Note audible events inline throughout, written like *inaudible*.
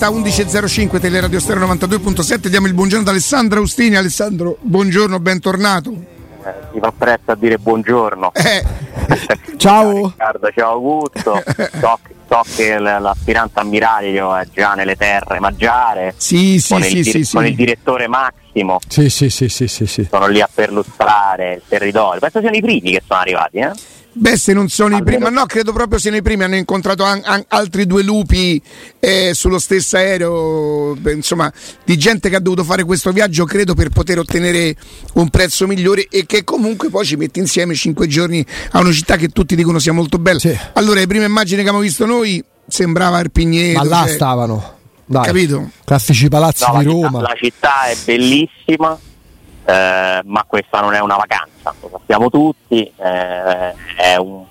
diretta 11.05 Teleradio Stereo 92.7 diamo il buongiorno ad Alessandro Austini. Alessandro buongiorno bentornato. Eh, si fa presto a dire buongiorno. Eh. *laughs* ciao. Ciao Riccardo ciao Augusto. So, *laughs* so che l'aspirante ammiraglio è già nelle terre maggiare. Sì, sì, con, sì, il, sì, con sì. il direttore Massimo. Sì sì sì sì sì, sì. sono lì a perlustrare il territorio. Penso siano i primi che sono arrivati eh? Beh, se non sono Almeno- i primi, ma no, credo proprio siano i primi. Hanno incontrato an- an- altri due lupi eh, sullo stesso aereo. Beh, insomma, di gente che ha dovuto fare questo viaggio, credo, per poter ottenere un prezzo migliore e che comunque poi ci mette insieme cinque giorni a una città che tutti dicono sia molto bella. Sì. Allora, le prime immagini che abbiamo visto noi sembrava Arpigneto. ma là cioè, stavano dai Capito? classici palazzi No, di la, città, Roma la città è bellissima, eh, ma questa non è una vacanza, lo sappiamo tutti, eh, è, un-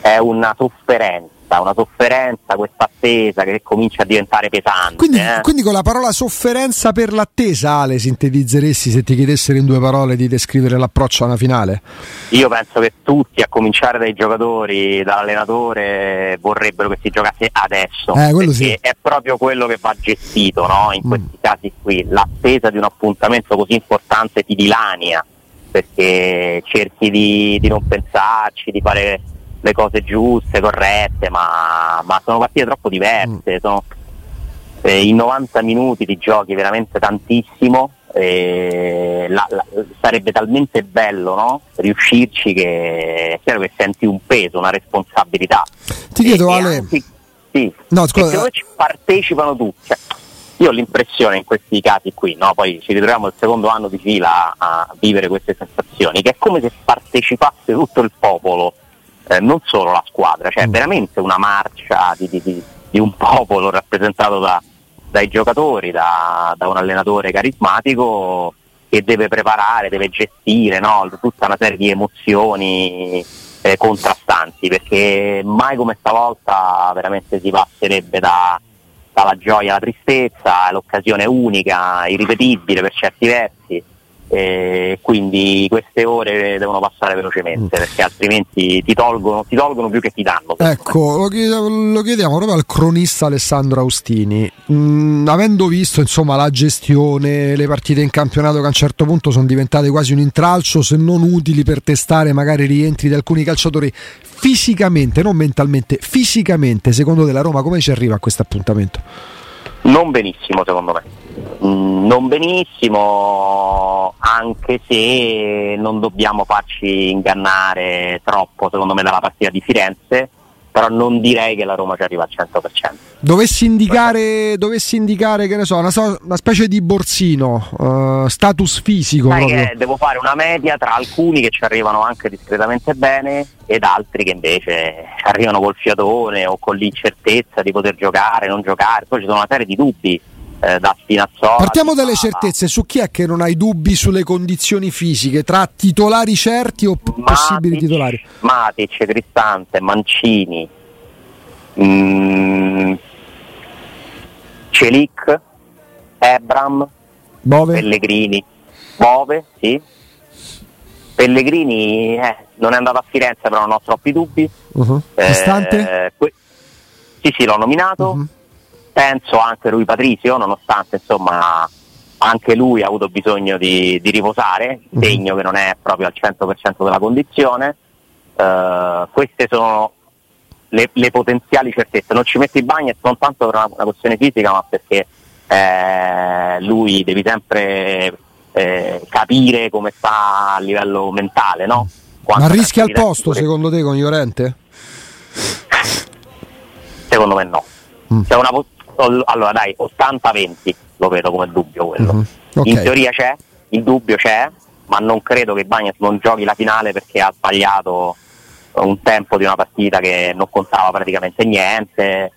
è una sofferenza, una sofferenza, questa attesa che comincia a diventare pesante. Quindi, eh. quindi con la parola sofferenza per l'attesa, Ale, sintetizzeresti se ti chiedessero in due parole di descrivere l'approccio a una finale? Io penso che tutti, a cominciare dai giocatori, dall'allenatore, vorrebbero che si giocasse adesso. Eh, sì. è proprio quello che va gestito no? in questi casi qui. L'attesa di un appuntamento così importante ti dilania perché cerchi di, di non pensarci, di fare le cose giuste, corrette, ma, ma sono partite troppo diverse. Sono, eh, in 90 minuti ti giochi veramente tantissimo. eh, la- la- sarebbe talmente bello no? riuscirci che è chiaro che senti un peso, una responsabilità. Ti chiedo, Ale. anzi- sì, No, scusa. ci partecipano tutti. Cioè, io ho l'impressione in questi casi qui, no? poi ci ritroviamo il secondo anno di fila a, a vivere queste sensazioni, che è come se partecipasse tutto il popolo, eh, non solo la squadra, cioè è veramente una marcia di, di- di- un *laughs* popolo rappresentato da- dai giocatori, da, da un allenatore carismatico che deve preparare, deve gestire no? tutta una serie di emozioni eh, contrastanti, perché mai come stavolta veramente si passerebbe da, dalla gioia alla tristezza, è l'occasione unica, irripetibile per certi versi. E quindi queste ore devono passare velocemente perché altrimenti ti tolgono, ti tolgono più che ti danno. Ecco, lo chiediamo, lo chiediamo proprio al cronista Alessandro Austini. Mm, avendo visto insomma la gestione, le partite in campionato che a un certo punto sono diventate quasi un intralcio, se non utili per testare magari i rientri di alcuni calciatori, fisicamente, non mentalmente, fisicamente, secondo te la Roma come ci arriva a questo appuntamento? Non benissimo secondo me, Mm, non benissimo anche se non dobbiamo farci ingannare troppo secondo me dalla partita di Firenze, però non direi che la Roma ci arriva al 100%. Dovessi indicare, dovessi indicare che ne so, una, so- una specie di borsino, eh, status fisico devo fare una media tra alcuni che ci arrivano anche discretamente bene ed altri che invece ci arrivano col fiatone o con l'incertezza di poter giocare, non giocare, poi ci sono una serie di dubbi eh, da Spinazzola. Partiamo dalle certezze, su chi è che non hai dubbi sulle condizioni fisiche, tra titolari certi o p- possibili Matic, titolari? Matic, Cristante, Mancini, mm, Celic, Ebram, Bove? Pellegrini, Bove, sì. Pellegrini eh, non è andato a Firenze però non ho troppi dubbi. Uh-huh. Eh, que- sì, sì, l'ho nominato. Mhm. Penso anche lui Patrizio, nonostante insomma anche lui ha avuto bisogno di, di riposare, Mhm. segno che non è proprio al 100% della condizione. Eh, queste sono le, le potenziali certezze. Non ci metti i bagni non tanto per una, una questione fisica, ma perché eh, lui devi sempre eh, capire come sta a livello mentale, no? Quanto Ma rischia di posto tempo- secondo te con Llorente? Secondo me no. Mm. C'è una po- allora dai, 80-20 lo vedo come dubbio quello. Mhm. Ok. In teoria c'è, il dubbio c'è, ma non credo che Bagnas non giochi la finale perché ha sbagliato un tempo di una partita che non contava praticamente niente.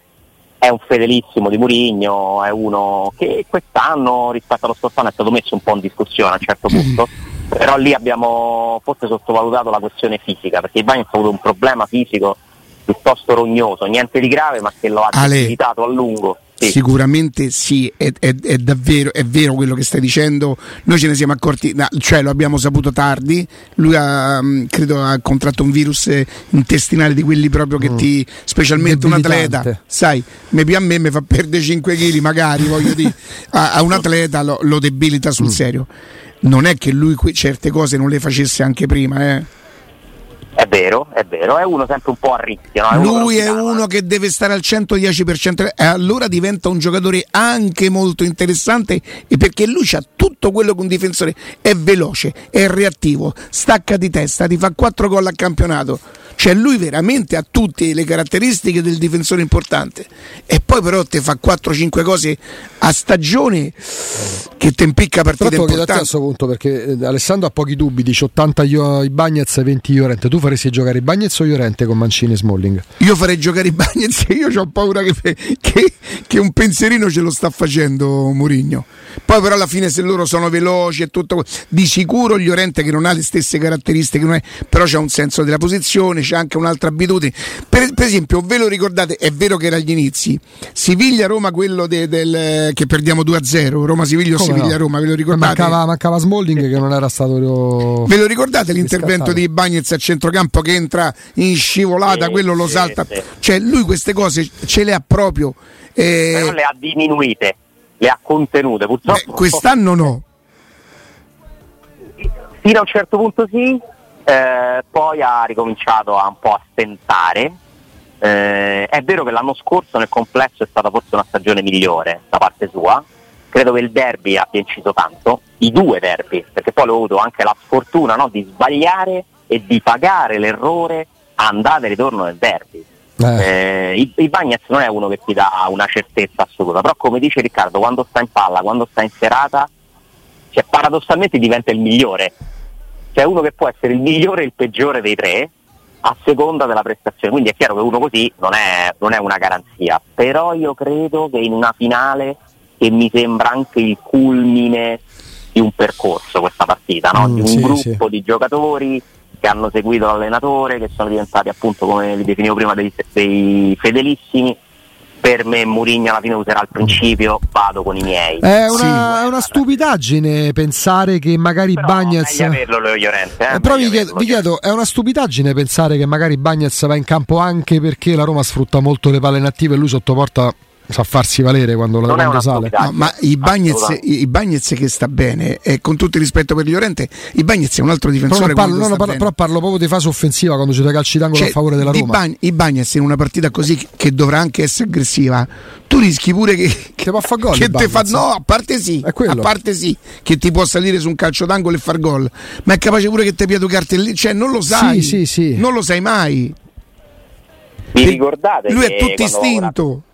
È un fedelissimo di Murigno, è uno che quest'anno rispetto allo scorso anno è stato messo un po' in discussione a un certo punto, però lì abbiamo forse sottovalutato la questione fisica, perché il Bagnas ha avuto un problema fisico piuttosto rognoso, niente di grave, ma che lo ha debilitato a lungo. Sì. Sicuramente sì, è, è, è, davvero è vero quello che stai dicendo. Noi ce ne siamo accorti, no, cioè lo abbiamo saputo tardi. Lui ha, mm, credo, ha contratto un virus intestinale di quelli proprio che mm. ti, specialmente un atleta, sai, a me mi fa perdere 5 kg, magari voglio dire, *laughs* a, a, un atleta lo, lo debilita sul mm. serio. Non è che lui certe cose non le facesse anche prima, eh. È vero, è vero, è uno sempre un po' a rischio. No? Lui è uno che deve stare al 110% e allora diventa un giocatore anche molto interessante perché lui ha tutto quello che un difensore è veloce, è reattivo, stacca di testa, ti fa 4 gol a campionato cioè lui veramente ha tutte le caratteristiche del difensore importante e poi però ti fa 4-5 cose a stagione che ti impicca partite però importanti. a questo punto perché eh, Alessandro ha pochi dubbi, dice 80 io, i Bagnets e 20 Llorente. Tu faresti giocare i Bagnets o Llorente con Mancini e Smalling? Io farei giocare i Bagnets *laughs* e io ho paura che, che, che, un pensierino ce lo sta facendo Mourinho. Poi però alla fine se loro sono veloci e tutto di sicuro Llorente che non ha le stesse caratteristiche, però c'ha un senso della posizione, c'è anche un'altra abitudine. Per, per, esempio, ve lo ricordate? È vero che era agli inizi. Siviglia-Roma, quello de, del, che perdiamo 2-0, Roma-Siviglia o Siviglia-Roma, ve lo ricordate? Mancava, mancava Smalling che non era stato. Ve lo ricordate l'intervento di Bagnez a centrocampo che entra in scivolata, sì, quello lo sì, salta? Sì. Cioè, lui queste cose ce le ha proprio. Eh... Però le ha diminuite, le ha contenute. Purtroppo. Beh, quest'anno no. Fino a un certo punto sì, eh, poi ha ricominciato a un po' a stentare. Eh, è vero che l'anno scorso nel complesso è stata forse una stagione migliore da parte sua, credo che il derby abbia inciso tanto, i due derby, perché poi ho avuto anche la sfortuna no, di sbagliare e di pagare l'errore andata e ritorno del derby. Eh. Eh, il, Bagnets non è uno che ti dà una certezza assoluta, però come dice Riccardo, quando sta in palla, quando sta in serata, cioè, paradossalmente diventa il migliore c'è uno che può essere il migliore e il peggiore dei tre a seconda della prestazione. Quindi è chiaro che uno così non è, non è una garanzia, però io credo che in una finale che mi sembra anche il culmine di un percorso questa partita, no? mm, di un sì, gruppo sì. di giocatori che hanno seguito l'allenatore, che sono diventati appunto come li definivo prima dei, dei fedelissimi per me Mourinho alla fine userà il principio vado con i miei è una, sì. è una stupidaggine pensare che magari però Bagnaz averlo Llorente, eh? eh, però vi chiedo, vi chiedo, è una stupidaggine pensare che magari Bagnaz va in campo anche perché la Roma sfrutta molto le palle inattive e lui sottoporta sa farsi valere quando, la, quando sale. No, ma i Bagnez, i Bagnez che sta bene, e con tutto il rispetto per Llorente, i Bagnez è un altro difensore. Però, parlo, no, parlo, però parlo proprio di fase offensiva quando c'è da calci d'angolo cioè, a favore della Roma. Bagn- I Bagnez in una partita così che dovrà anche essere aggressiva, tu rischi pure che, che, va a gol, che te fa no, a parte sì, a parte sì, che ti può salire su un calcio d'angolo e far gol, ma è capace pure che ti piato cartellini, cioè non lo sai, sì, sì, sì. non lo sai mai. Vi ricordate? Lui è tutto istinto. Ora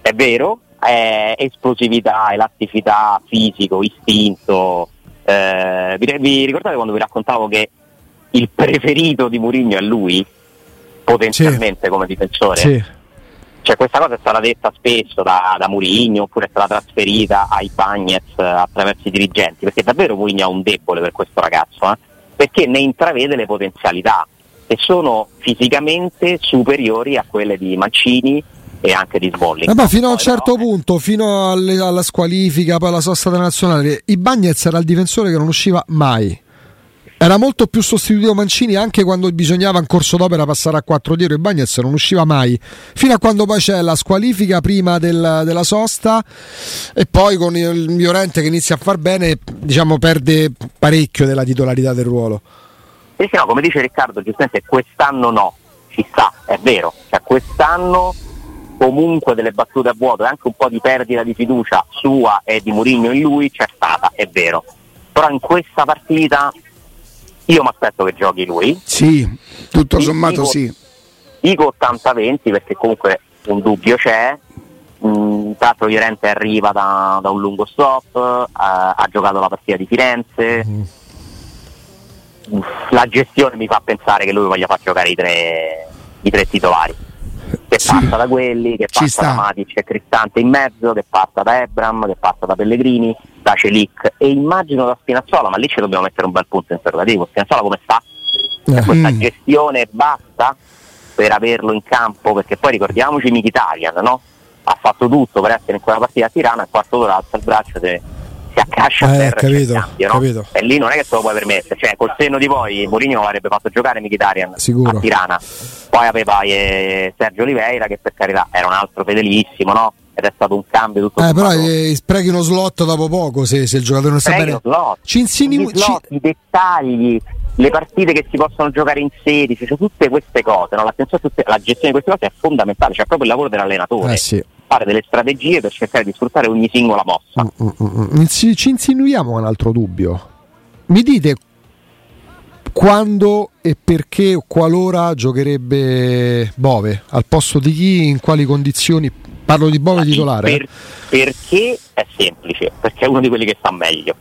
è vero, è esplosività, elasticità, fisico, istinto. Eh, vi, vi, ricordate quando vi raccontavo che il preferito di Mourinho è lui, potenzialmente sì. come difensore? Sì. Cioè, questa cosa è stata detta spesso da, da Mourinho oppure è stata trasferita ai Bagnets attraverso i dirigenti, perché davvero Mourinho ha un debole per questo ragazzo, eh? perché ne intravede le potenzialità e sono fisicamente superiori a quelle di Mancini e anche di Smalling. Ma fino a un certo però, punto, fino alle, alla squalifica, poi alla sosta nazionale, i Bagnets era il difensore che non usciva mai. Era molto più sostituito Mancini anche quando bisognava in corso d'opera passare a 4 dietro e Bagnets non usciva mai. Fino a quando poi c'è la squalifica prima del, della sosta e poi con il Miorente che inizia a far bene, diciamo perde parecchio della titolarità del ruolo. Sì, sì, no, come dice Riccardo, giustamente quest'anno no, ci sta, è vero. Cioè, quest'anno comunque delle battute a vuoto e anche un po' di perdita di fiducia sua e di Mourinho in lui c'è stata, è vero. Però in questa partita io mi aspetto che giochi lui. Sì, tutto sommato dico, sì. Dico 80-20 perché comunque un dubbio c'è. Mm, tra l'altro Llorente arriva da, da, un lungo stop, eh, ha giocato la partita di Firenze. Mm. La gestione mi fa pensare che lui voglia far giocare i tre, i tre titolari che sì. passa da quelli, che Ci passa sta. da Matic e Cristante in mezzo, che passa da Ebram, che passa da Pellegrini, da Celic e immagino da Spinazzola, ma lì ci dobbiamo mettere un bel punto interrogativo. Spinazzola come sta? Eh. Questa mm. gestione basta per averlo in campo, perché poi ricordiamoci Mkhitaryan, no? ha fatto tutto per essere in quella partita a Tirana, il quarto d'ora alza il braccio se si accascia a Eh, terra e capito, cambio, no? capito. e lì non è che se lo puoi permettere, cioè col senno di poi Mourinho avrebbe fatto giocare Mkhitaryan Sicuro. a Tirana, poi aveva eh, Sergio Oliveira che per carità era un altro fedelissimo, no? ed è stato un cambio tutto Eh, però eh, sprechi uno slot dopo poco se, se il giocatore non sta Prego, bene. slot. Ci insinui- ci- i dettagli, le partite che si possono giocare in 16, cioè tutte queste cose, no? La gestione di queste cose è fondamentale, cioè proprio il lavoro dell'allenatore. Eh, sì. Fare delle strategie per cercare di sfruttare ogni singola mossa. Mm, mm, mm. Insi- ci insinuiamo un altro dubbio. Mi dite quando e perché o qualora giocherebbe Bove? Al posto di chi? In quali condizioni? Parlo di Bove titolare. eh? Per- perché è semplice, perché è uno di quelli che sta meglio.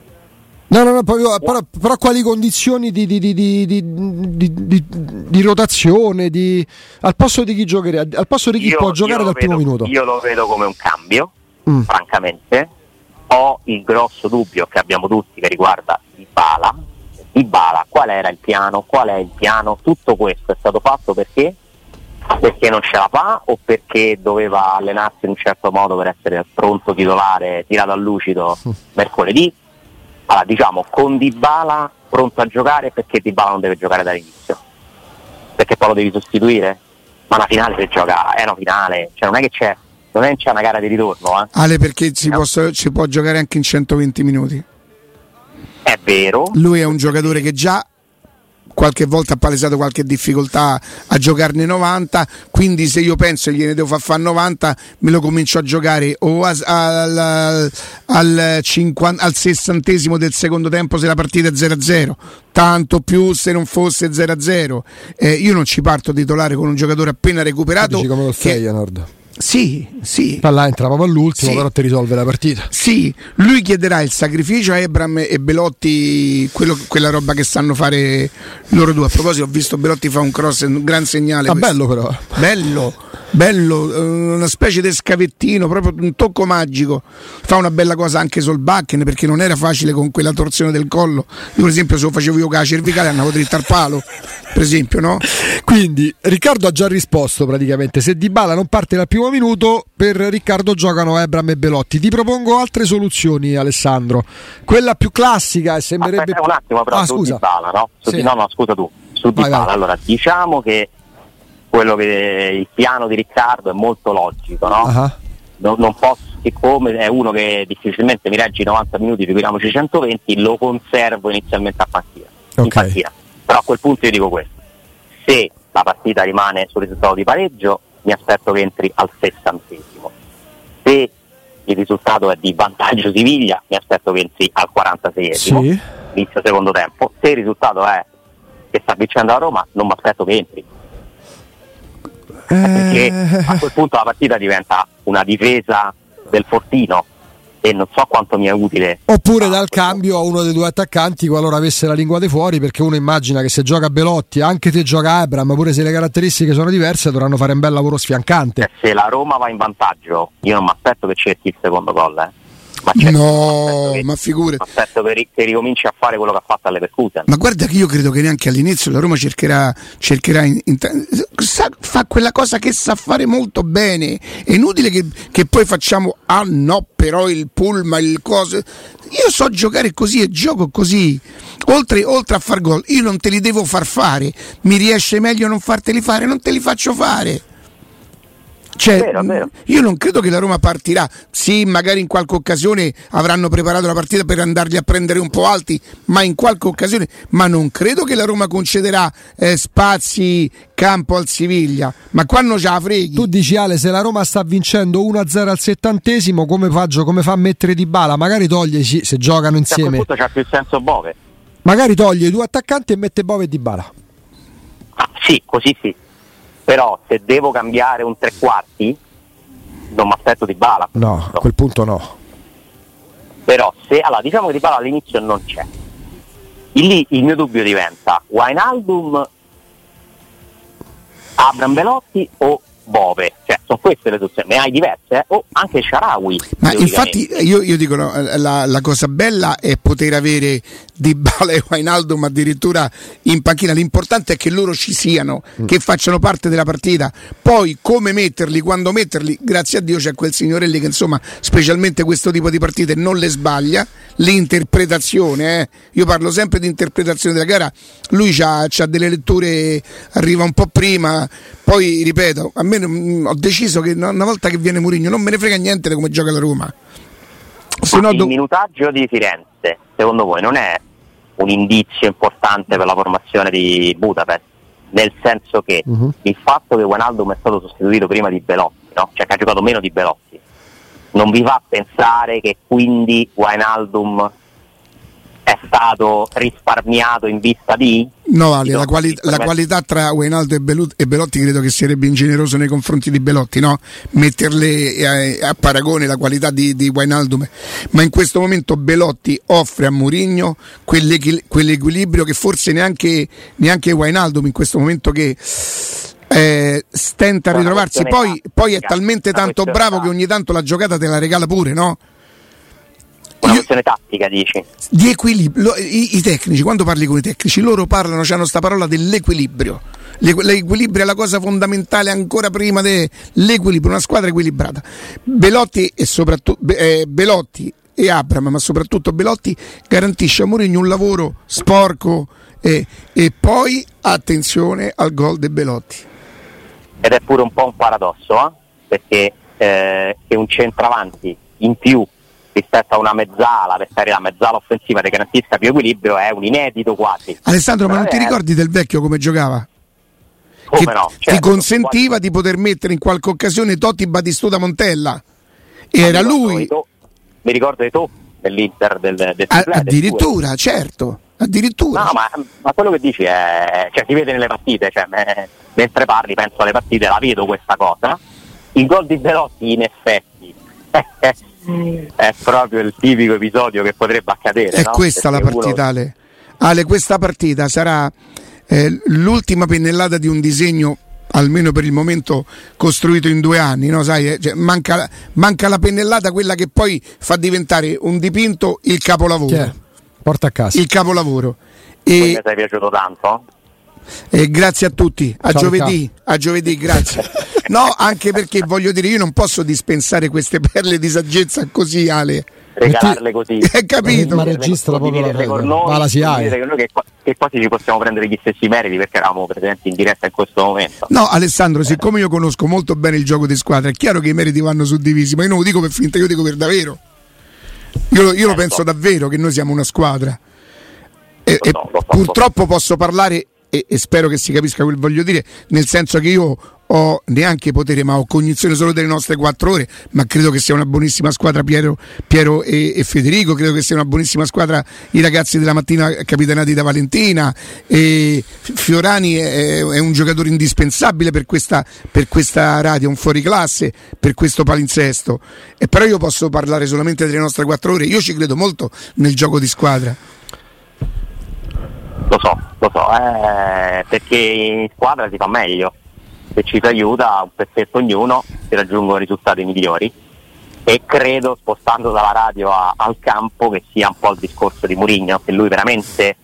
No, no, no, proprio- però, però quali condizioni di, di- di- di- rotazione? Di, al posto di chi giocherebbe? Al posto di chi Io- può io giocare dal primo vedo- minuto? Io lo vedo come un cambio, Mm. francamente. Ho il grosso dubbio che abbiamo tutti che riguarda Dybala. Dybala, qual era il piano? Qual è il piano? Tutto questo è stato fatto perché? Perché non ce la fa o perché doveva allenarsi in un certo modo per essere pronto titolare, tirato a lucido Mm. mercoledì? Allora, diciamo, con Dybala pronto a giocare perché Dybala non deve giocare dall'inizio? Perché poi lo devi sostituire? Ma una finale si gioca, è una finale, cioè non è che c'è, non è che c'è una gara di ritorno, eh? Ale perché si, No. posso- si può giocare anche in 120 minuti. È vero, Lui è un giocatore che già qualche volta ha palesato qualche difficoltà a giocarne 90, quindi se io penso che gliene devo far fare 90 me lo comincio a giocare o a- al, al, al 50 al sessantesimo del secondo tempo se la partita è 0-0, tanto più se non fosse 0-0. Eh, io non ci parto titolare con un giocatore appena recuperato. Dici come che- Feyenoord. Sì, sì. Là entra proprio all'ultimo, Sì. però ti risolve la partita. Sì, lui chiederà il sacrificio a Ebram e Belotti, quello- quella roba che sanno fare loro due. A proposito, ho visto Belotti fa un cross, un gran segnale. Ah, questo. bello però. bello, bello, eh, una specie di scavettino, proprio un tocco magico. Fa una bella cosa anche sul backen perché non era facile con quella torsione del collo. Io, per esempio, se lo facevo io con la cervicale andavo dritto al palo, per esempio, no? Quindi Riccardo ha già risposto praticamente. Se Dybala non parte dal primo minuto, per Riccardo giocano Ebram e Belotti. Ti propongo altre soluzioni, Alessandro. Quella più classica e sembrerebbe aspetta un attimo però Ah, su scusa. Dybala, no? Su Sì. Di- no, no, scusa tu, su Vai, Dybala, vai. allora diciamo che quello che il piano di Riccardo è molto logico, no? Ah, non, non posso, siccome è uno che difficilmente mi regge i 90 minuti, figuriamoci 120, lo conservo inizialmente a partita. in Ok. partita. Però a quel punto io dico questo, se la partita rimane sul risultato di pareggio, mi aspetto che entri al sessantesimo. Se il risultato è di vantaggio Siviglia, mi aspetto che entri al 46esimo, Sì. inizio secondo tempo. Se il risultato è che sta vincendo la Roma, non mi aspetto che entri perché a Eh, quel punto la partita diventa una difesa del fortino e non so quanto mi è utile. Oppure dal cambio a uno dei due attaccanti qualora avesse la lingua dei fuori, perché uno immagina che se gioca Belotti, anche se gioca Abram, pure se le caratteristiche sono diverse, dovranno fare un bel lavoro sfiancante. Se la Roma va in vantaggio, io non mi aspetto che cerchi il secondo gol, eh. Ma certo, No, che- ma figure. m'aspetto che, che ricominci a fare quello che ha fatto alle Percusen. Ma guarda che io credo che neanche all'inizio la Roma cercherà, cercherà in- in- sa- fa quella cosa che sa fare molto bene. È inutile che, che poi facciamo, ah no, però il pullman, il coso. Io so giocare così e gioco così. Oltre, oltre a far gol, io non te li devo far fare. Mi riesce meglio non farteli fare, non te li faccio fare. Cioè, Vero, vero. io non credo che la Roma partirà. Sì, magari in qualche occasione avranno preparato la partita per andarli a prendere un po' alti, ma in qualche occasione. Ma non credo che la Roma concederà eh, spazi campo al Siviglia. Ma qua non ce la freghi. Tu dici Ale, se la Roma sta vincendo 1-0 al settantesimo, come, faccio, come fa a mettere di bala? Magari toglie, sì, se giocano Cioè, a quel insieme, c'ha più senso Bove. magari toglie i due attaccanti e mette Bove e di bala. Ah, sì, così sì. Però se devo cambiare un tre quarti, non mi aspetto di bala. No, a quel punto no. Però se allora diciamo che di bala all'inizio non c'è. Lì il mio dubbio diventa Wijnaldum, Abram Belotti o Bove, cioè sono queste le soluzioni, ne hai diverse, eh? o anche Sharawi. Ma infatti io, io dico no, la, la, cosa bella è poter avere Di Bala e Wainaldo ma addirittura in panchina, l'importante è che loro ci siano, mm. che facciano parte della partita, poi come metterli, quando metterli, grazie a Dio c'è quel signore lì che insomma specialmente questo tipo di partite non le sbaglia, l'interpretazione, eh? io parlo sempre di interpretazione della gara, lui ha delle letture, arriva un po' prima, poi ripeto, a me ho deciso che una volta che viene Mourinho non me ne frega niente di come gioca la Roma. Se no, il do... minutaggio di Firenze, secondo voi, non è un indizio importante per la formazione di Budapest? Nel senso che uh-huh. il fatto che Wijnaldum è stato sostituito prima di Belotti, no? cioè che ha giocato meno di Belotti, non vi fa pensare che quindi Wijnaldum è stato risparmiato in vista di? No, Ale, la, quali- la, qualità tra Wijnaldum e, Belut- e, Belotti credo che sarebbe ingeneroso nei confronti di Belotti, no? metterle a, a, paragone la qualità di, di Wijnaldum, ma in questo momento Belotti offre a Mourinho quell'equilibrio che forse neanche, neanche Wijnaldum in questo momento che eh, stenta a ritrovarsi, poi, poi è talmente tanto bravo che ogni tanto la giocata te la regala pure, no? Questione tattica, dici? Di equilibrio. I, I, tecnici, quando parli con i tecnici, loro parlano, hanno questa parola dell'equilibrio. L'equilibrio è la cosa fondamentale ancora prima dell'equilibrio, una squadra equilibrata. Belotti e soprattutto eh, Belotti e Abram, ma soprattutto Belotti garantisce a Mourinho un lavoro sporco e, e poi attenzione al gol di Belotti. Ed è pure un po' un paradosso, eh? perché eh, che un centravanti in più rispetto a una mezzala, per stare la mezzala offensiva che garantisca più equilibrio è un inedito quasi. Alessandro, ma non ti ricordi del vecchio come giocava? Come che no? Certo, ti consentiva quasi... di poter mettere in qualche occasione Totti Batistuta Montella. E era lui. mi ricordo di tu dell'Inter del, del A, Addirittura, certo. Addirittura. No, ma, ma, quello che dici è. Cioè, si vede nelle partite, cioè, me, mentre parli penso alle partite, la vedo questa cosa. Il gol di Velotti in effetti *laughs* è proprio il tipico episodio che potrebbe accadere. È no? questa Perché la partita, uno... Ale. Ale, questa partita sarà eh, l'ultima pennellata di un disegno almeno per il momento costruito in due anni, no? Sai, eh, cioè, manca, manca, la pennellata, quella che poi fa diventare un dipinto il capolavoro. Porta a casa. Il capolavoro. E... Mi sei piaciuto tanto? Eh, grazie a tutti, a Ciao, giovedì, a giovedì, grazie. *laughs* No, anche perché voglio dire, io non posso dispensare queste perle di saggezza così, Ale. Regalarle così. *laughs* Hai capito? Ma registra proprio la con noi, ma la si ha. Che, che quasi ci possiamo prendere gli stessi meriti perché eravamo presenti in diretta in questo momento. No, Alessandro, siccome io conosco molto bene il gioco di squadra, è chiaro che i meriti vanno suddivisi, ma io non lo dico per finta, io dico per davvero. Io, io certo. lo penso davvero che noi siamo una squadra. E, so, e purtroppo posso parlare e, e, spero che si capisca quel voglio dire, nel senso che io ho neanche potere, ma ho cognizione solo delle nostre quattro ore, ma credo che sia una buonissima squadra Piero, Piero e, e, Federico, credo che sia una buonissima squadra i ragazzi della mattina capitanati da Valentina, Fiorani è, è un giocatore indispensabile per questa, per questa radio, un fuoriclasse, per questo palinsesto, e però io posso parlare solamente delle nostre quattro ore, io ci credo molto nel gioco di squadra. Lo so, lo so, eh, perché in squadra si fa meglio, se ci si aiuta un pezzetto ognuno si raggiungono risultati migliori. E credo spostando dalla radio a, al campo che sia un po' il discorso di Mourinho, che lui veramente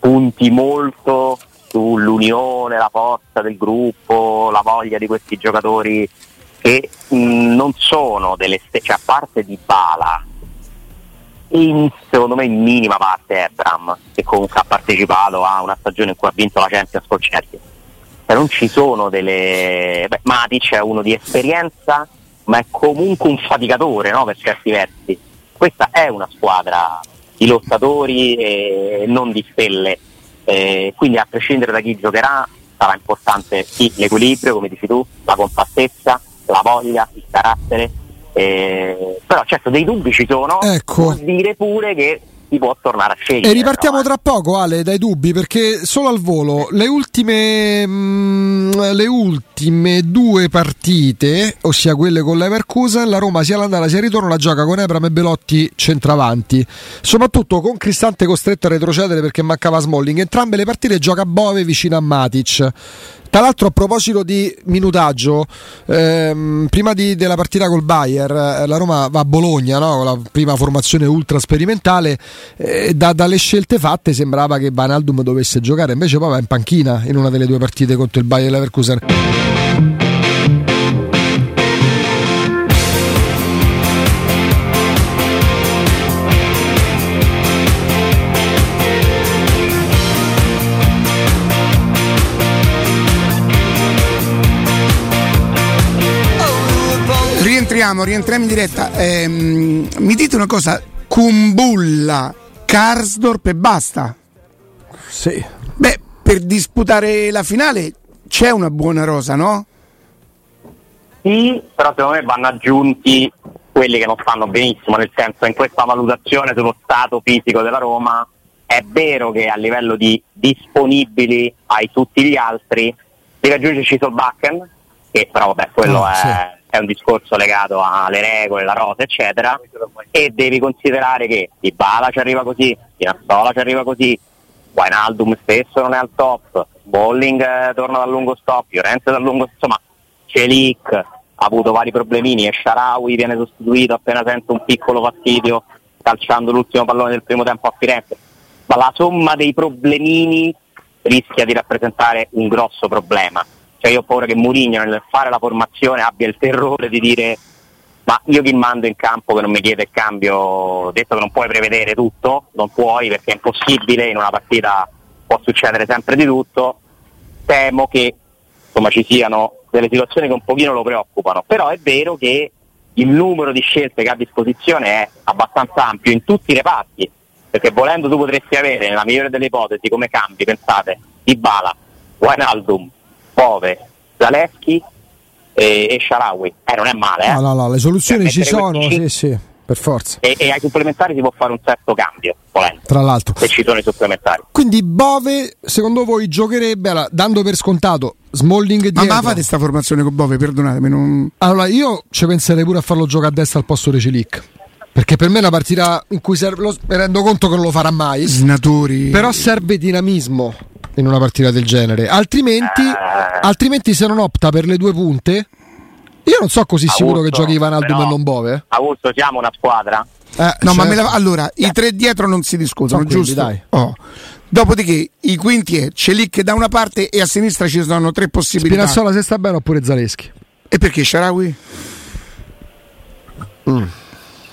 punti molto sull'unione, la forza del gruppo, la voglia di questi giocatori che mh, non sono delle stesse, cioè a parte di Bala in, secondo me in minima parte Ebram che comunque ha partecipato a una stagione in cui ha vinto la Champions col Chelsea cioè, non ci sono delle Beh, Matic è uno di esperienza ma è comunque un faticatore no? per certi versi questa è una squadra di lottatori e non di stelle eh, quindi a prescindere da chi giocherà sarà importante sì, l'equilibrio come dici tu la compattezza la voglia, il carattere eh, però certo dei dubbi ci sono, ecco. vuol dire pure che si può tornare a scegliere. E ripartiamo no? tra poco, Ale, dai dubbi, perché solo al volo le ultime, mh, mm, le ultime due partite, ossia quelle con l'Everkusen, la Roma sia l'andata sia il ritorno la gioca con Ebram e Belotti centravanti, soprattutto con Cristante costretto a retrocedere perché mancava Smalling. Entrambe le partite gioca Bove vicino a Matic Tra l'altro, a proposito di minutaggio, ehm, prima di, della partita col Bayer, eh, la Roma va a Bologna, no? la prima formazione ultra sperimentale. Eh, da, dalle scelte fatte sembrava che Van Aldum dovesse giocare, invece poi va in panchina in una delle due partite contro il Bayer Leverkusen. Rientriamo, rientriamo in diretta. Ehm, mi dite una cosa, Kumbulla, Karsdorp e basta? Sì. Beh, per disputare la finale c'è una buona rosa, no? Sì, però secondo me vanno aggiunti quelli che non fanno benissimo, nel senso in questa valutazione sullo stato fisico della Roma è vero che a livello di disponibili ai tutti gli altri devi aggiungerci Solbakken, che però vabbè quello oh, è, sì. È, un discorso legato alle regole, la rosa eccetera, e devi considerare che Di Bala ci arriva così, Pinazzola ci arriva così, Wijnaldum stesso non è al top, Bolling eh, torna dal lungo stop, Fiorenze dal lungo insomma Celic ha avuto vari problemini e Sharawi viene sostituito appena sente un piccolo fastidio calciando l'ultimo pallone del primo tempo a Firenze. Ma la somma dei problemini rischia di rappresentare un grosso problema cioè io ho paura che Mourinho nel fare la formazione abbia il terrore di dire ma io chi mando in campo che non mi chiede il cambio, detto che non puoi prevedere tutto, non puoi perché è impossibile, in una partita può succedere sempre di tutto, temo che insomma, ci siano delle situazioni che un pochino lo preoccupano, però è vero che il numero di scelte che ha a disposizione è abbastanza ampio in tutti i reparti, perché volendo tu potresti avere nella migliore delle ipotesi come cambi, pensate, Ibala, Wijnaldum, Bove, Zaleschi e, e Sharawi. Eh, non è male. Eh? No, no, no, le soluzioni cioè, ci sono, sì, sì, per forza. E, e, ai supplementari si può fare un certo cambio, volendo. Tra l'altro. Se ci sono i supplementari. Quindi Bove, secondo voi, giocherebbe, allora, dando per scontato, Smalling dietro. Ma, ma fate questa formazione con Bove, perdonatemi. Non... Allora, io ci penserei pure a farlo giocare a destra al posto di Celic. Perché per me è una partita in cui serve, lo, mi rendo conto che non lo farà mai. Snatori. Però serve dinamismo in una partita del genere. Altrimenti, eh. altrimenti se non opta per le due punte, io non so così Augusto, sicuro che giochi Ivan Aldum e non Bove. Augusto, siamo una squadra. Eh, no, certo. ma la, allora i tre dietro non si discutono, quelli, giusto? Dai. Oh. Dopodiché i quinti è Celic da una parte e a sinistra ci sono tre possibilità. Spinazzola se sta bene oppure Zaleschi. E perché Sharawi? Mm.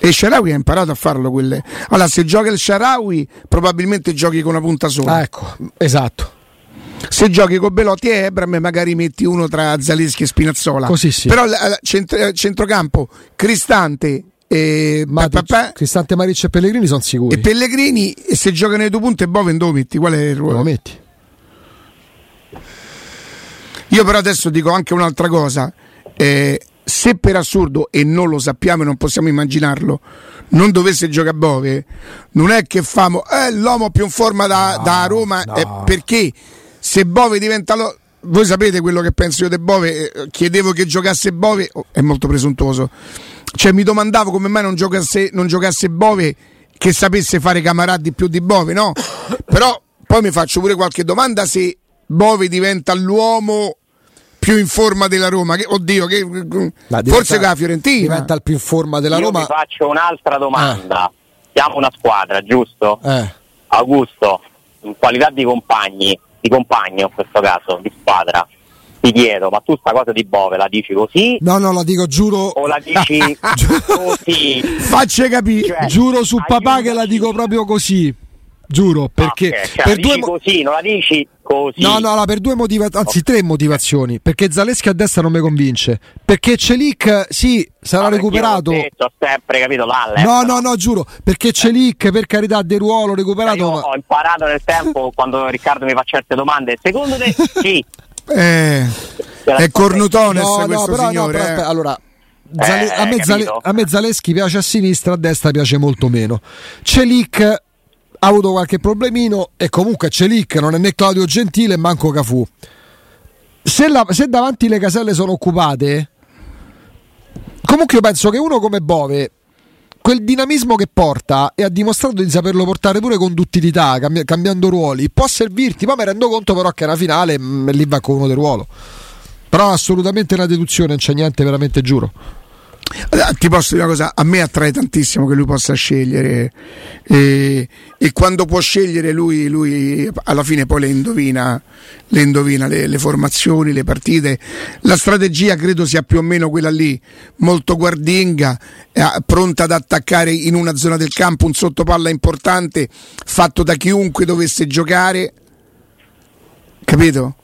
E Sharawi ha imparato a farlo quelle. Allora, se gioca il Sharawi, probabilmente giochi con una punta sola. Ah, ecco, esatto. Se giochi con Belotti e Ebram, magari metti uno tra Zaleschi e Spinazzola. Così sì. Però centro, centrocampo, Cristante e Matic, pa, pa, Cristante Maricci e Pellegrini sono sicuri. E Pellegrini, e se giocano i due punti, Boven dove metti? Qual è il ruolo? Lo metti. Io però adesso dico anche un'altra cosa. Eh, se per assurdo, e non lo sappiamo e non possiamo immaginarlo, non dovesse giocare Bove, non è che famo eh, l'uomo più in forma da, no, da Roma, no. eh, perché se Bove diventa lo... voi sapete quello che penso io di Bove eh, chiedevo che giocasse Bove oh, è molto presuntuoso cioè mi domandavo come mai non giocasse, non giocasse Bove che sapesse fare Camarà più di Bove no però poi mi faccio pure qualche domanda se Bove diventa l'uomo più in forma della Roma. Che, oddio, che, diventa, forse che la Fiorentina diventa il più in forma della Io Roma. Ti faccio un'altra domanda. Eh. Siamo una squadra, giusto? Eh. Augusto, in qualità di compagni, di compagno in questo caso, di squadra, ti chiedo, ma tu sta cosa di Bove la dici così? No, no, la dico giuro. O la dici *laughs* così? Faccia capire. Cioè, giuro su papà che la dico proprio così. Giuro, perché okay, cioè, per due mo- così, non la dici così. No, no, no per due motivazioni, anzi tre motivazioni. Perché Zaleschi a destra non mi convince. Perché Celic, sì, sarà no, recuperato. Ho, detto, ho sempre capito l'alle. No, no, no, giuro. Perché Celic, per carità, De Ruolo recuperato. Io ho imparato nel tempo *laughs* quando Riccardo mi fa certe domande. Secondo te, sì. Eh, è cornutones no, questo no, però, signore. No, però, eh. allora, Zale- eh, a, me Zale- a, me Zaleschi piace a sinistra, a destra piace molto meno. Celic ha avuto qualche problemino e comunque Celic non è né Claudio Gentile manco Cafù. Se, la, se davanti le caselle sono occupate, comunque io penso che uno come Bove quel dinamismo che porta e ha dimostrato di saperlo portare pure con duttilità, cambi- cambiando ruoli, può servirti. Poi mi rendo conto però che è finale mh, lì va con uno del ruolo. Però assolutamente una deduzione, non c'è niente, veramente giuro. Eh, ti posso dire una cosa, a me attrae tantissimo che lui possa scegliere e, e quando può scegliere lui, lui, alla fine poi le indovina, le, indovina le, le, formazioni, le partite. La strategia credo sia più o meno quella lì, molto guardinga, eh, pronta ad attaccare in una zona del campo un sottopalla importante fatto da chiunque dovesse giocare. Capito?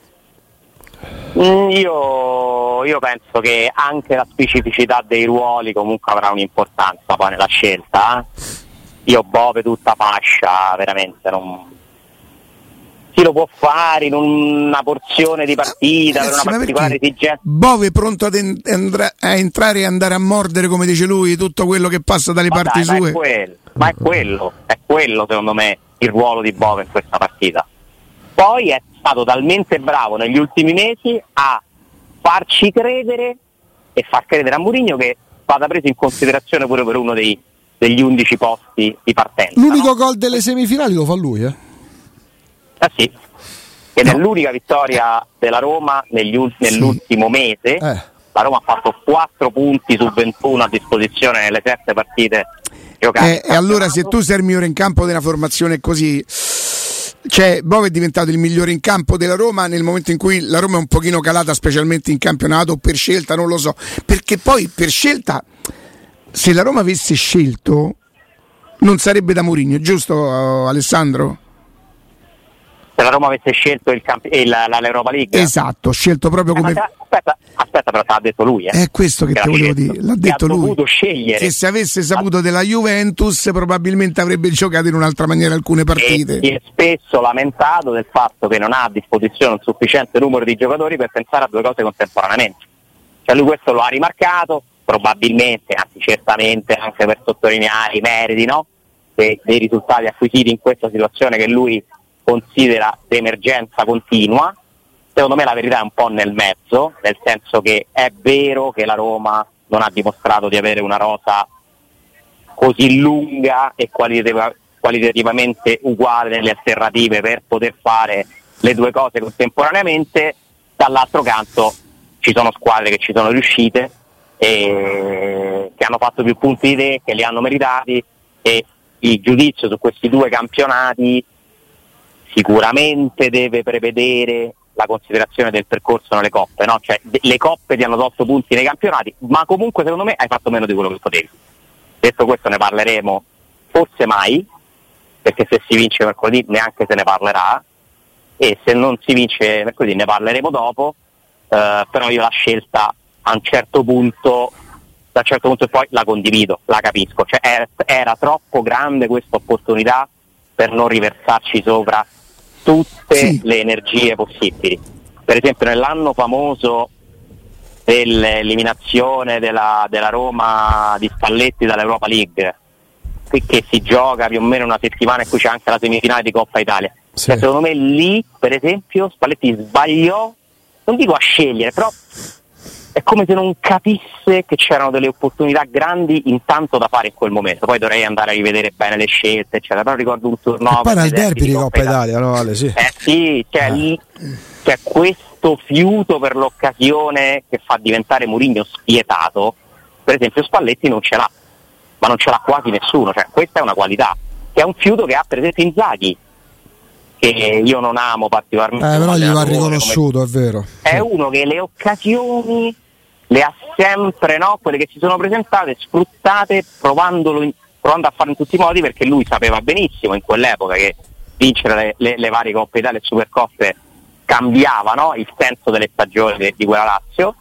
Mm, io, io, penso che anche la specificità dei ruoli comunque avrà un'importanza poi nella scelta. Eh? Io Bove tutta fascia, veramente non, chi lo può fare in una porzione di partita, Ragazzi, per una particolare esigenza. Bove pronto ad en- andra- a entrare e andare a mordere, come dice lui, tutto quello che passa dalle ma parti dai, sue. Ma è, quello, ma è quello, è quello secondo me il ruolo di Bove in questa partita. Poi è stato talmente bravo negli ultimi mesi a farci credere e far credere a Mourinho che vada preso in considerazione pure per uno dei, degli 11 posti di partenza. L'unico no? gol delle semifinali lo fa lui, eh? Ah sì, ed no. è l'unica vittoria della Roma ulti, nell'ultimo sì. mese. Eh. La Roma ha fatto 4 punti su 21 a disposizione nelle 7 partite giocate. Eh, e allora se tu sei il migliore in campo della formazione così cioè, Bove è diventato il migliore in campo della Roma nel momento in cui la Roma è un pochino calata, specialmente in campionato, per scelta, non lo so. Perché poi per scelta, se la Roma avesse scelto, non sarebbe da Mourinho, giusto Alessandro? Se la Roma avesse scelto il camp- il, l'Europa League esatto, scelto proprio come eh, aspetta, aspetta però l'ha detto lui eh. è questo che, che ti volevo dire l'ha detto lui scegliere. che se avesse saputo ah. della Juventus probabilmente avrebbe giocato in un'altra maniera alcune partite e si è spesso lamentato del fatto che non ha a disposizione un sufficiente numero di giocatori per pensare a due cose contemporaneamente cioè lui questo lo ha rimarcato probabilmente, anzi certamente anche per sottolineare i meriti no? dei, dei risultati acquisiti in questa situazione che lui considera d'emergenza continua. Secondo me la verità è un po' nel mezzo, nel senso che è vero che la Roma non ha dimostrato di avere una rosa così lunga e qualitativa, qualitativamente uguale nelle alternative per poter fare le due cose contemporaneamente, dall'altro canto ci sono squadre che ci sono riuscite e che hanno fatto più punti di te, che li hanno meritati e il giudizio su questi due campionati sicuramente deve prevedere la considerazione del percorso nelle coppe, no? cioè, le coppe ti hanno tolto punti nei campionati, ma comunque secondo me hai fatto meno di quello che potevi. Detto questo ne parleremo forse mai, perché se si vince mercoledì neanche se ne parlerà, e se non si vince mercoledì ne parleremo dopo, eh, però io la scelta a un certo punto, da un certo punto poi la condivido, la capisco, cioè, era, era troppo grande questa opportunità per non riversarci sopra tutte sì. le energie possibili. Per esempio nell'anno famoso dell'eliminazione della, della Roma di Spalletti dall'Europa League, che si gioca più o meno una settimana in cui c'è anche la semifinale di Coppa Italia. Sì. Cioè, secondo me lì, per esempio, Spalletti sbagliò, non dico a scegliere, però è come se non capisse che c'erano delle opportunità grandi intanto da fare in quel momento. Poi dovrei andare a rivedere bene le scelte, eccetera. Però ricordo un turno. Poi il derby di Coppa Italia, no? Ale, sì. Eh sì, cioè, ah. lì, cioè, questo fiuto per l'occasione che fa diventare Murigno spietato, per esempio Spalletti non ce l'ha, ma non ce l'ha quasi nessuno. Cioè, questa è una qualità, che è un fiuto che ha per esempio Inzaghi che io non amo particolarmente. Eh, però gli va riconosciuto, come... è vero. È uno che le occasioni le ha sempre, no? quelle che si sono presentate, sfruttate provandolo in, provando a farlo in tutti i modi perché lui sapeva benissimo in quell'epoca che vincere le, le, le varie Coppe Italia e Supercoppe cambiava no? il senso delle stagioni de, di quella Lazio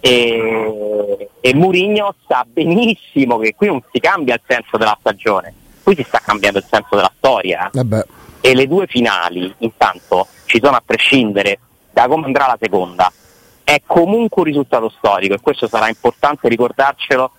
e, e Murigno sa benissimo che qui non si cambia il senso della stagione, qui si sta cambiando il senso della storia. Vabbè e le due finali intanto ci sono a prescindere da come andrà la seconda è comunque un risultato storico e questo sarà importante ricordarcelo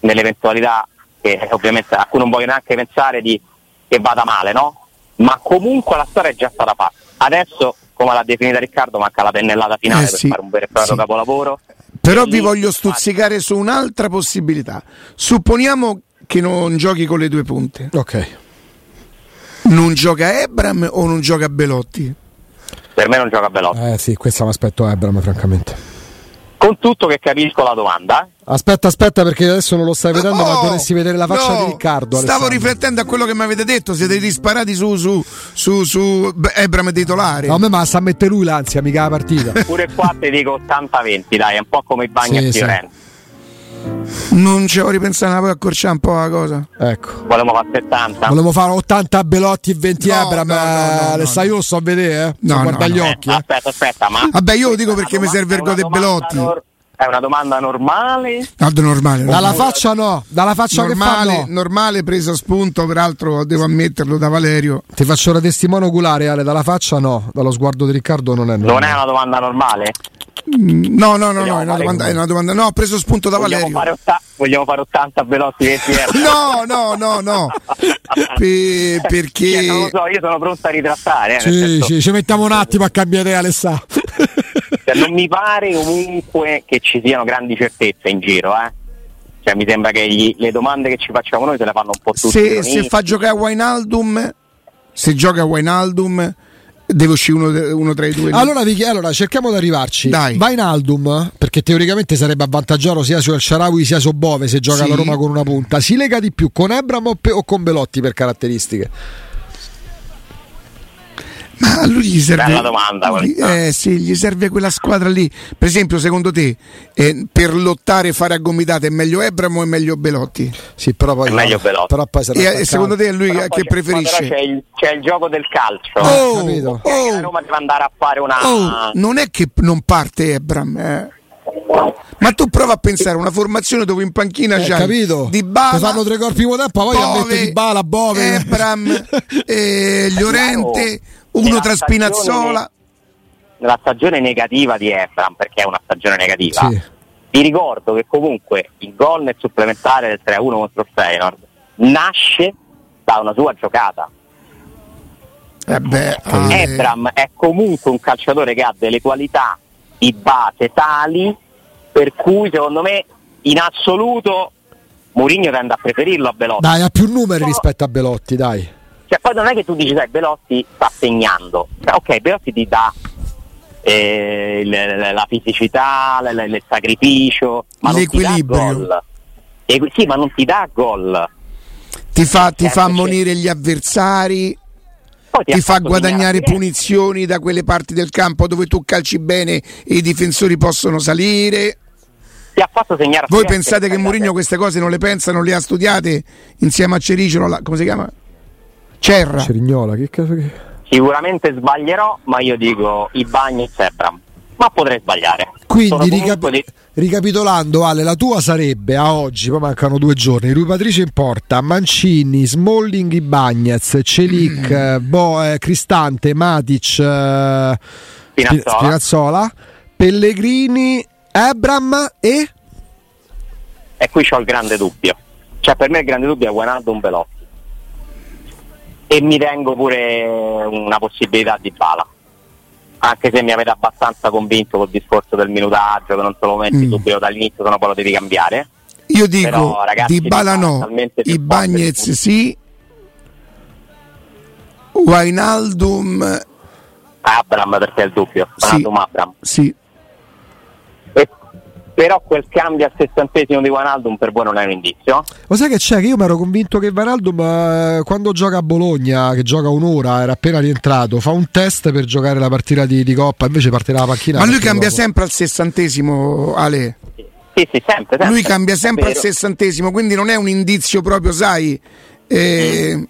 nell'eventualità che ovviamente a cui non voglio neanche pensare di, che vada male no? ma comunque la storia è già stata fatta adesso come l'ha definita Riccardo manca la pennellata finale eh per sì, fare un vero e proprio sì. capolavoro però vi voglio stuzzicare su un'altra possibilità supponiamo che non giochi con le due punte. Ok. Non gioca Ebram o non gioca Belotti? Per me non gioca Belotti. Eh sì, questo mi aspetto Ebram, francamente. Con tutto che capisco la domanda. Aspetta, aspetta, perché adesso non lo stai vedendo, Oh, ma dovresti vedere la faccia no, di Riccardo. Stavo Alessandro. riflettendo a quello che mi avete detto, siete disparati su, su, su, su Ebram titolare. No, a me ma sa mettere lui l'ansia, mica la partita. Pure qua ti dico 80-20, dai, è un po' come i bagni Sì, a sì. Non ci ho ripensato, poi accorciare un po' la cosa. ecco. Volevamo fare 70. Volevo fare 80 Belotti e 20 No, Ebram, no, no, no, eh, no, Alessandro, io lo sto a vedere, eh. No, No, guarda no, gli no. occhi. eh. aspetta, aspetta, ma Vabbè, io lo dico perché è mi serve il domanda- gol di domanda Belotti. nor- È una domanda normale? Guarda, normale. Dalla normale. faccia no, dalla faccia normale, che fa no. normale preso a spunto, peraltro devo ammetterlo da Valerio. Ti faccio la testimone oculare, Ale, dalla faccia no, dallo sguardo di Riccardo non è Non normale. è una domanda normale? Mm, No, no, no, no, è una, domanda, è una domanda. No, ho preso spunto da Vogliamo Valerio. fare, otta- vogliamo fare 80 veloci 20 euro? *laughs* No, no, no, no. Pe- *laughs* perché Cioè, non lo so, io sono pronto a ritrattare. eh, Sì, senso, sì, ci mettiamo un attimo a cambiare Alessà. *laughs* cioè, non mi pare comunque che ci siano grandi certezze in giro, eh. Cioè, mi sembra che gli- le domande che ci facciamo noi se le fanno un po' tutti. se, se fa giocare Wijnaldum, se gioca Wijnaldum, deve uscire uno, uno tra i due. Allora, Vicky, allora, cerchiamo di arrivarci. Dai. Vai in Aldum, perché teoricamente sarebbe avvantaggiato sia su El Sharawi sia su Bove se gioca Sì. la Roma con una punta. Si lega di più con Ebram o, pe- o con Belotti per caratteristiche? Ma a lui gli serve. Bella domanda questa. Eh sì, gli serve quella squadra lì. Per esempio, secondo te, eh, per lottare e fare a gomitate è meglio Ebram o è meglio Belotti? Sì, però poi È meglio Belotti. Però poi sarà E, secondo te è lui Però che preferisce? però C'è il, c'è il gioco del calcio. Oh, capito. Che la oh, Roma deve andare a fare una. oh, non è che non parte Ebram, eh. Ma tu prova a pensare a una formazione dove in panchina Eh, c'hai capito? Di Bala, fanno tre corpi in poi mettere di Bala, Bove. Ebram, *laughs* eh, Llorente, Oh, uno tra Spinazzola. la stagione negativa di Ebram, perché è una stagione negativa. Sì. Vi ricordo che comunque il gol nel supplementare del 3-1 contro il Feyenoord nasce da una sua giocata. Eh beh, eh, Ebram è comunque un calciatore che ha delle qualità di base tali per cui secondo me in assoluto Mourinho tende a preferirlo a Belotti. Dai, ha più numeri rispetto a Belotti, dai. Cioè, poi non è che tu dici, sai, Belotti sta segnando. Cioè, ok, Belotti ti dà eh, la, la fisicità, il sacrificio, ma ti L'equilibrio. E, sì, ma non ti dà gol. ti fa, ti fa ammonire gli avversari, Poi ti ha fa guadagnare punizioni da quelle parti del campo dove tu calci bene e i difensori possono salire. Ti ha fatto segnare Voi pensate che ragazzi. Mourinho queste cose non le pensa, non le ha studiate insieme a Cericolo, come si chiama? Cerra. Cerignola, che caso che... Sicuramente sbaglierò, ma io dico i bagni e Ebram. Ma potrei sbagliare. Quindi ricapi- di- ricapitolando, Ale, la tua sarebbe a oggi, poi mancano due giorni, Rui Patricio in porta, Mancini, Smalling, Ibagnez, Celic, eh, Bo- eh, Cristante, Matic, eh, Spinazzola. Spi- Spinazzola, Pellegrini, Ebram e... E qui c'ho il grande dubbio. Cioè, per me il grande dubbio è Guanaldo Belotti. E mi tengo pure una possibilità di bala. Anche se mi avete abbastanza convinto col discorso del minutaggio, che non te lo metti Mm. subito dall'inizio, se no poi lo devi cambiare. Io dico Però, ragazzi, Di Bala no, i Bagnez sì, Wijnaldum Abram perché è il dubbio. Sì. Abram. sì. Però quel cambio al sessantesimo di Wijnaldum per voi non è un indizio? Lo sai che c'è? Che io mi ero convinto che Vanaldum eh, quando gioca a Bologna, che gioca un'ora, era appena rientrato, fa un test per giocare la partita di, di Coppa, invece partirà la panchina. Ma lui cambia dopo- sempre al sessantesimo, Ale. Sì, sì, sempre. sempre. Lui cambia sempre al sessantesimo, quindi non è un indizio proprio, sai. eh,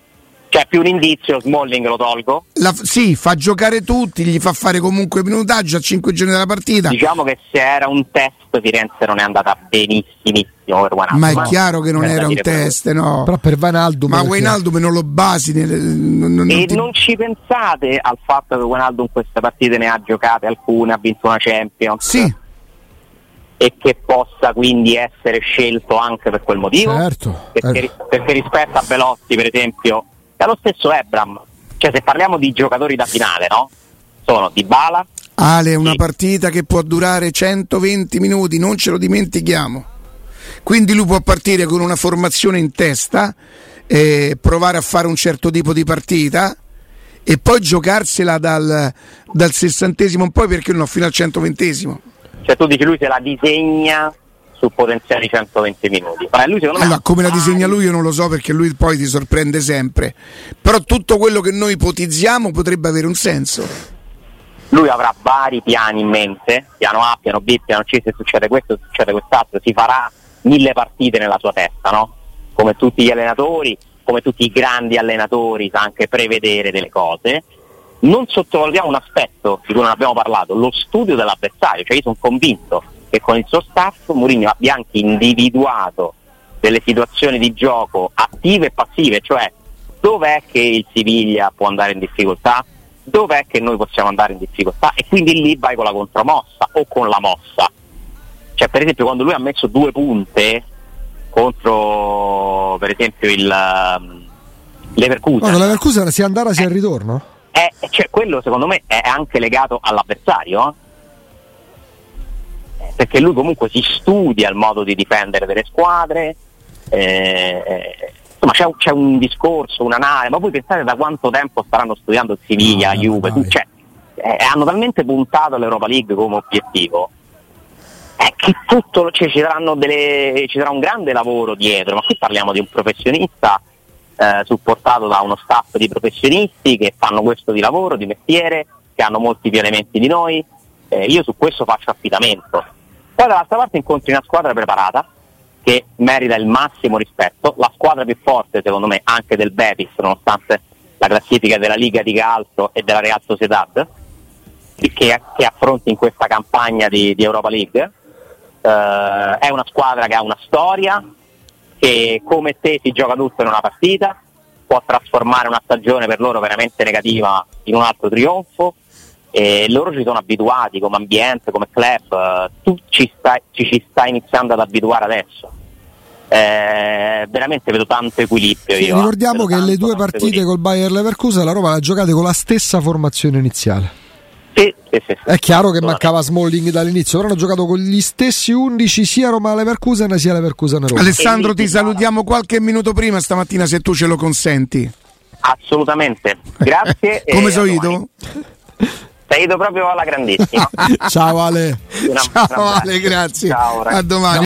C'è più un indizio, Smalling lo tolgo. la- sì, fa giocare tutti, gli fa fare comunque minutaggio a 5 giorni dalla partita. Diciamo che se era un test Firenze non è andata benissimissimo per Wijnaldum. Ma è chiaro che non era un test, no. Però per Vanaldum... Ma Wijnaldum non lo basi. nel- non- non- E non ti- non ci pensate al fatto che Wijnaldum queste partite ne ha giocate alcune, ha vinto una Champions Sì, e che possa quindi essere scelto anche per quel motivo? Certo. Perché, ri- perché rispetto a Belotti, per esempio, è lo stesso Ebram. Cioè, se parliamo di giocatori da finale, no? Sono Di Bala, Ale, è una Sì. partita che può durare 120 minuti, non ce lo dimentichiamo. Quindi lui può partire con una formazione in testa, eh, provare a fare un certo tipo di partita e poi giocarsela dal, dal sessantesimo in poi perché non fino al centoventesimo. Cioè tu dici lui se la disegna su potenziali 120 minuti. Ma lui secondo allora, me come la disegna lui io non lo so perché lui poi ti sorprende sempre. Però tutto quello che noi ipotizziamo potrebbe avere un senso. Lui avrà vari piani in mente, piano A, piano B, piano C, se succede questo, se succede quest'altro, si farà mille partite nella sua testa, no? Come tutti gli allenatori, come tutti i grandi allenatori sa anche prevedere delle cose. Non sottovalutiamo un aspetto di cui non abbiamo parlato, lo studio dell'avversario, cioè io sono convinto che con il suo staff Mourinho abbia anche individuato delle situazioni di gioco attive e passive, cioè dov'è che il Siviglia può andare in difficoltà, dov'è che noi possiamo andare in difficoltà e quindi lì vai con la contromossa o con la mossa. Cioè per esempio quando lui ha messo due punte contro per esempio il um, Leverkusen. No, Leverkusen sia andare sia il ritorno? È, cioè, quello secondo me è anche legato all'avversario. Eh? Perché lui comunque si studia il modo di difendere delle squadre, eh, insomma c'è un, c'è un, discorso, un'analisi, ma voi pensate da quanto tempo staranno studiando Siviglia, no, Juve, tu, cioè, eh, hanno talmente puntato all'Europa League come obiettivo. Eh, che tutto, cioè, ci, delle, ci, sarà un grande lavoro dietro, ma qui parliamo di un professionista eh, supportato da uno staff di professionisti che fanno questo di lavoro, di mestiere, che hanno molti più elementi di noi, eh, io su questo faccio affidamento. Poi dall'altra parte incontri una squadra preparata che merita il massimo rispetto, la squadra più forte secondo me anche del Betis, nonostante la classifica della Liga di Calcio e della Real Sociedad, che, che affronti in questa campagna di, di Europa League eh, è una squadra che ha una storia, che come te si gioca tutto in una partita, può trasformare una stagione per loro veramente negativa in un altro trionfo. E loro ci sono abituati come ambiente, come club, eh, tu ci stai, ci, ci stai iniziando ad abituare adesso. Eh, veramente vedo tanto equilibrio. Sì, io, ricordiamo che tanto, le due partite equilibrio. col Bayer Leverkusen la Roma la giocate con la stessa formazione iniziale. Sì, sì, sì, È chiaro che mancava Smalling dall'inizio, però hanno giocato con gli stessi 11 sia Roma Leverkusen sia Leverkusen Roma. Alessandro, ti salutiamo qualche minuto prima stamattina se tu ce lo consenti. Assolutamente, grazie. *laughs* Come sono Ido? *laughs* Sei ido proprio alla grandissima. *laughs* Ciao Ale. Una, Ciao una Ale, grazie. Ciao, a domani.